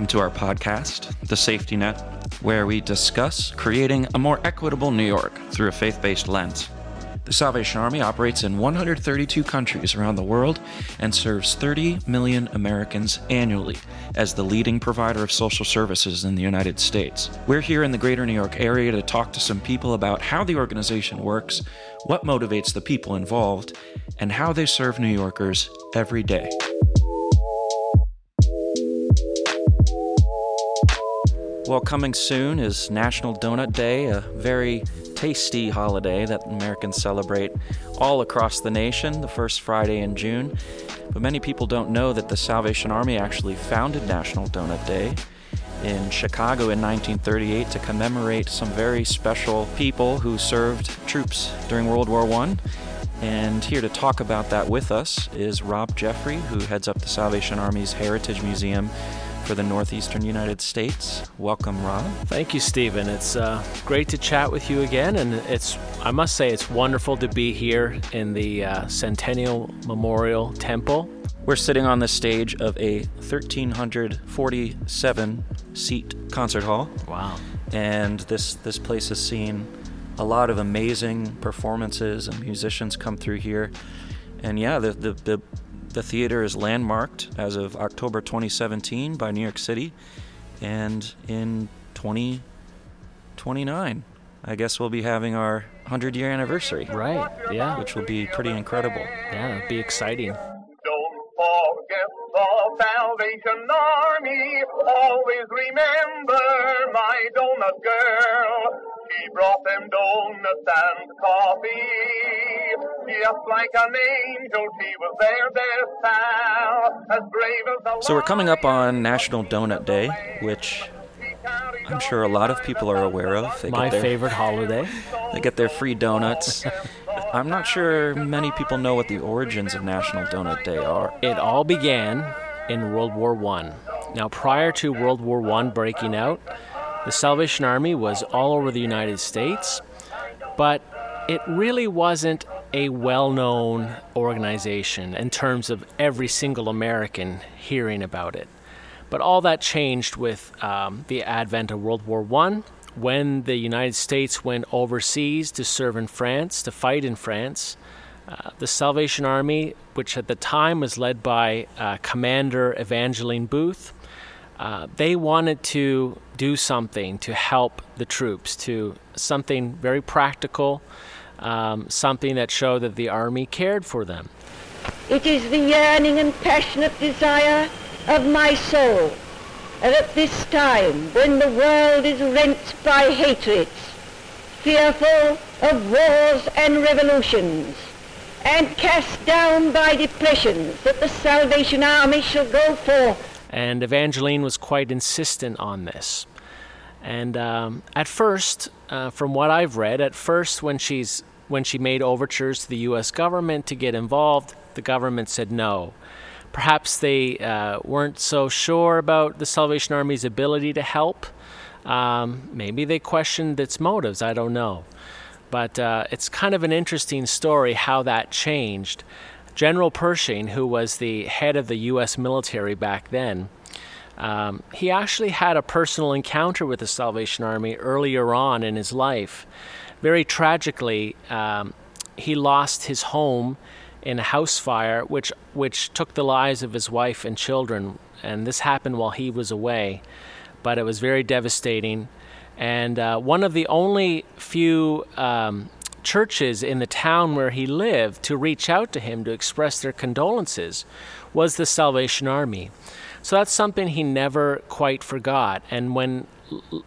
Welcome to our podcast, The Safety Net, where we discuss creating a more equitable New York through a faith based lens. The Salvation Army operates in 132 countries around the world and serves 30 million Americans annually as the leading provider of social services in the United States. We're here in the greater New York area to talk to some people about how the organization works, what motivates the people involved, and how they serve New Yorkers every day. Well, coming soon is National Donut Day, a very tasty holiday that Americans celebrate all across the nation the first Friday in June. But many people don't know that the Salvation Army actually founded National Donut Day in Chicago in 1938 to commemorate some very special people who served troops during World War I. And here to talk about that with us is Rob Jeffery, who heads up the Salvation Army's Heritage Museum for the Northeastern United States. Welcome, Rob. Thank you, Stephen. It's uh, great to chat with you again, and it's I must say it's wonderful to be here in the uh, Centennial Memorial Temple. We're sitting on the stage of a 1,347 seat concert hall. Wow! And this this place has seen a lot of amazing performances and musicians come through here. And yeah, the, the, the the theater is landmarked as of October 2017 by New York City, and in 2029, I guess we'll be having our 100 year anniversary. Right, yeah. Which will be pretty incredible. Yeah, it'll be exciting. Don't forget the Salvation Army. Always remember my donut girl. She brought them donuts and coffee. Just like an angel, she was their best pal. As brave as a So we're coming up on National Donut Day, which I'm sure a lot of people are aware of. They My their, favorite holiday. They get their free donuts. I'm not sure many people know what the origins of National Donut Day are. It all began in World War One. Now, prior to World War One breaking out, the Salvation Army was all over the United States, but it really wasn't a well known organization in terms of every single American hearing about it. But all that changed with um, the advent of World War I, when the United States went overseas to serve in France, to fight in France. Uh, the Salvation Army, which at the time was led by uh, Commander Evangeline Booth, uh, they wanted to do something to help the troops, to something very practical, um, something that showed that the Army cared for them. It is the yearning and passionate desire of my soul that at this time, when the world is rent by hatreds, fearful of wars and revolutions, and cast down by depressions, that the Salvation Army shall go forth and Evangeline was quite insistent on this. And um, at first, uh, from what I've read, at first when she's when she made overtures to the U.S. government to get involved, the government said no. Perhaps they uh, weren't so sure about the Salvation Army's ability to help. Um, maybe they questioned its motives. I don't know. But uh, it's kind of an interesting story how that changed. General Pershing, who was the head of the U.S. military back then, um, he actually had a personal encounter with the Salvation Army earlier on in his life. Very tragically, um, he lost his home in a house fire, which which took the lives of his wife and children. And this happened while he was away, but it was very devastating. And uh, one of the only few um, churches in the town where he lived to reach out to him to express their condolences was the Salvation Army. So that's something he never quite forgot. And when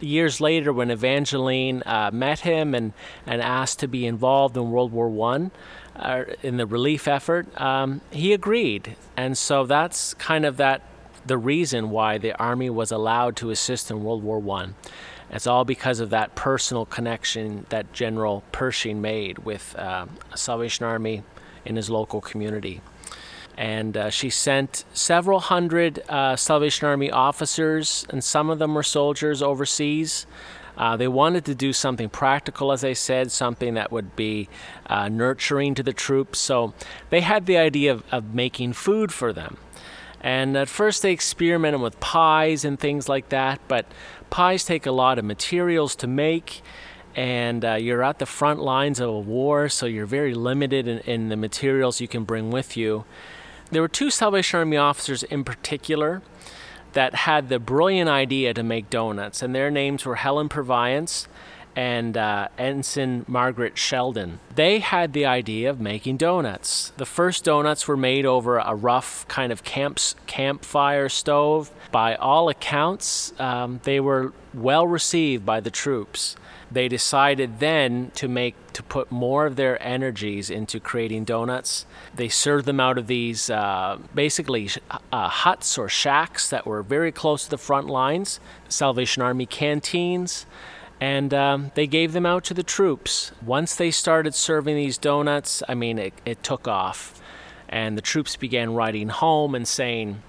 years later, when Evangeline uh, met him and, and asked to be involved in World War One, uh, in the relief effort, um, he agreed. And so that's kind of that the reason why the army was allowed to assist in World War One. It's all because of that personal connection that General Pershing made with uh, Salvation Army in his local community. And uh, she sent several hundred uh, Salvation Army officers, and some of them were soldiers overseas. Uh, they wanted to do something practical, as I said, something that would be uh, nurturing to the troops. So they had the idea of, of making food for them. And at first, they experimented with pies and things like that, but pies take a lot of materials to make, and uh, you're at the front lines of a war, so you're very limited in, in the materials you can bring with you. There were two Salvation Army officers in particular that had the brilliant idea to make donuts, and their names were Helen Purviance and uh, Ensign Margaret Sheldon. They had the idea of making donuts. The first donuts were made over a rough kind of camps, campfire stove. By all accounts, um, they were well received by the troops. They decided then to make to put more of their energies into creating donuts. They served them out of these uh, basically uh, huts or shacks that were very close to the front lines, Salvation Army canteens and um, they gave them out to the troops. Once they started serving these donuts, I mean, it, it took off. And the troops began writing home and saying,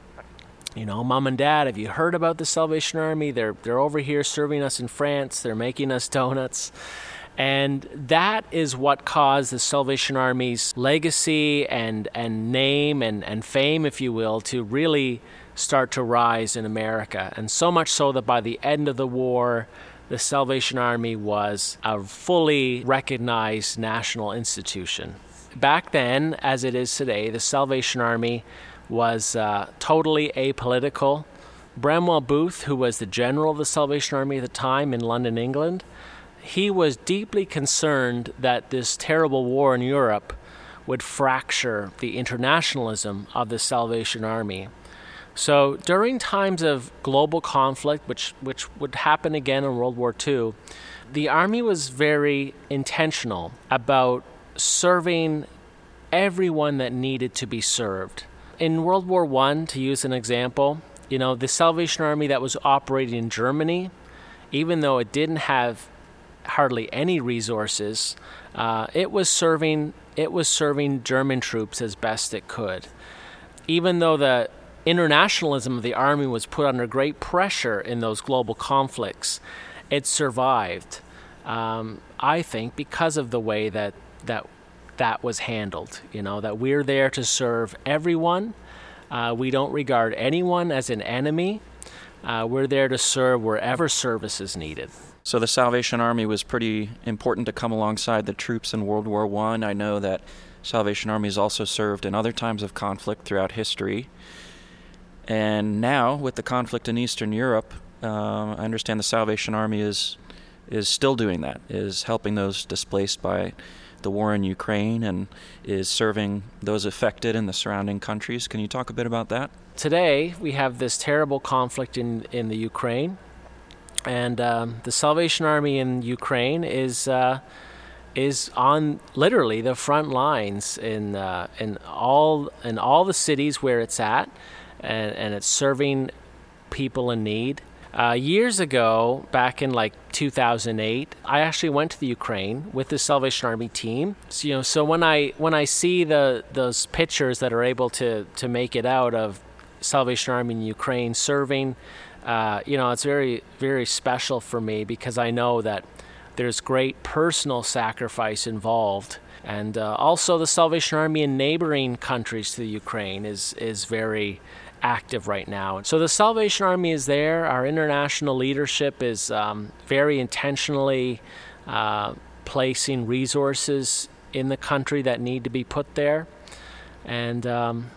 you know, mom and dad, have you heard about the Salvation Army? They're, they're over here serving us in France, they're making us donuts. And that is what caused the Salvation Army's legacy and, and name and, and fame, if you will, to really start to rise in America. And so much so that by the end of the war, the Salvation Army was a fully recognized national institution. Back then, as it is today, the Salvation Army was uh, totally apolitical. Bramwell Booth, who was the general of the Salvation Army at the time in London, England, he was deeply concerned that this terrible war in Europe would fracture the internationalism of the Salvation Army. So during times of global conflict, which which would happen again in World War II, the army was very intentional about serving everyone that needed to be served. In World War I, to use an example, you know, the Salvation Army that was operating in Germany, even though it didn't have hardly any resources, uh, it was serving it was serving German troops as best it could. Even though the internationalism of the army was put under great pressure in those global conflicts. It survived, um, I think, because of the way that that that was handled. You know that we're there to serve everyone. Uh, we don't regard anyone as an enemy. Uh, we're there to serve wherever service is needed. So the Salvation Army was pretty important to come alongside the troops in World War One. I. I know that Salvation Armies also served in other times of conflict throughout history. And now, with the conflict in Eastern Europe, uh, I understand the Salvation Army is is still doing that, is helping those displaced by the war in Ukraine, and is serving those affected in the surrounding countries. Can you talk a bit about that? Today, we have this terrible conflict in in the Ukraine, and um, the Salvation Army in Ukraine is. Uh, is on literally the front lines in uh, in all in all the cities where it's at and, and it's serving people in need. Uh, years ago, back in like 2008, I actually went to the Ukraine with the Salvation Army team. So, you know, so when I when I see the those pictures that are able to to make it out of Salvation Army in Ukraine serving, uh, you know, it's very very special for me because I know that there's great personal sacrifice involved. And uh, also, the Salvation Army in neighboring countries to the Ukraine is is very active right now. So the Salvation Army is there. Our international leadership is um, very intentionally uh, placing resources in the country that need to be put there. And, um,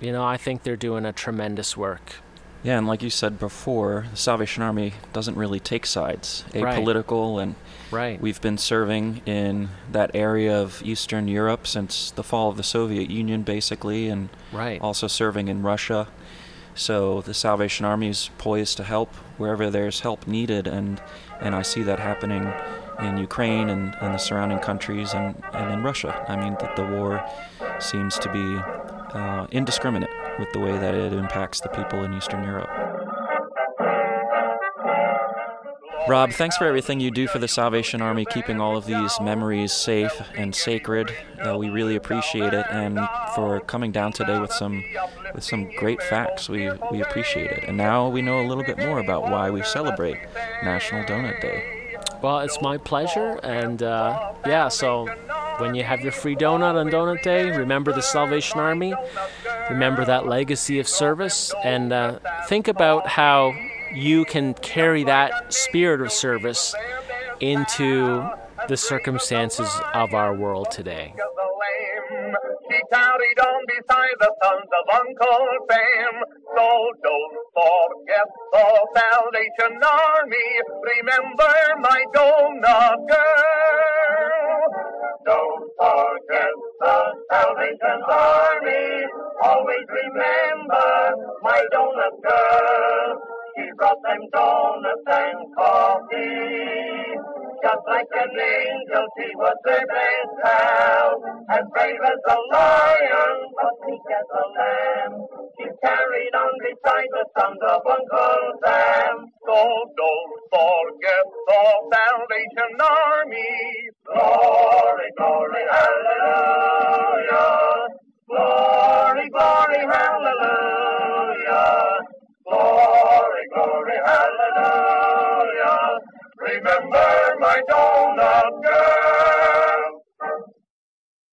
you know, I think they're doing a tremendous work. Yeah, and like you said before, the Salvation Army doesn't really take sides. Apolitical, right. and right. we've been serving in that area of Eastern Europe since the fall of the Soviet Union, basically, and right. also serving in Russia. So the Salvation Army is poised to help wherever there's help needed, and and I see that happening in Ukraine and, and the surrounding countries and, and in Russia. I mean, that the war seems to be uh, indiscriminate with the way that it impacts the people in Eastern Europe. Rob, thanks for everything you do for the Salvation Army, keeping all of these memories safe and sacred. Uh, we really appreciate it, and for coming down today with some with some great facts. We we appreciate it. And now we know a little bit more about why we celebrate National Donut Day. Well, it's my pleasure, and uh, yeah. So when you have your free donut on Donut Day, remember the Salvation Army remember that legacy of service and uh, think about how you can carry that spirit of service into the circumstances of our world today. On beside the sons of Uncle Sam. So don't forget the Salvation Army. Remember my donut girl. Don't forget the Salvation Army. Always remember my donut girl. She brought them donuts and coffee. Just like an angel, she was their best pal. As brave as a lion, but meek as a lamb. She carried on beside the sons of Uncle Sam. So don't forget the Salvation Army. Glory, glory, hallelujah. Glory, glory, hallelujah. Glory, glory, hallelujah. Remember my donut girl.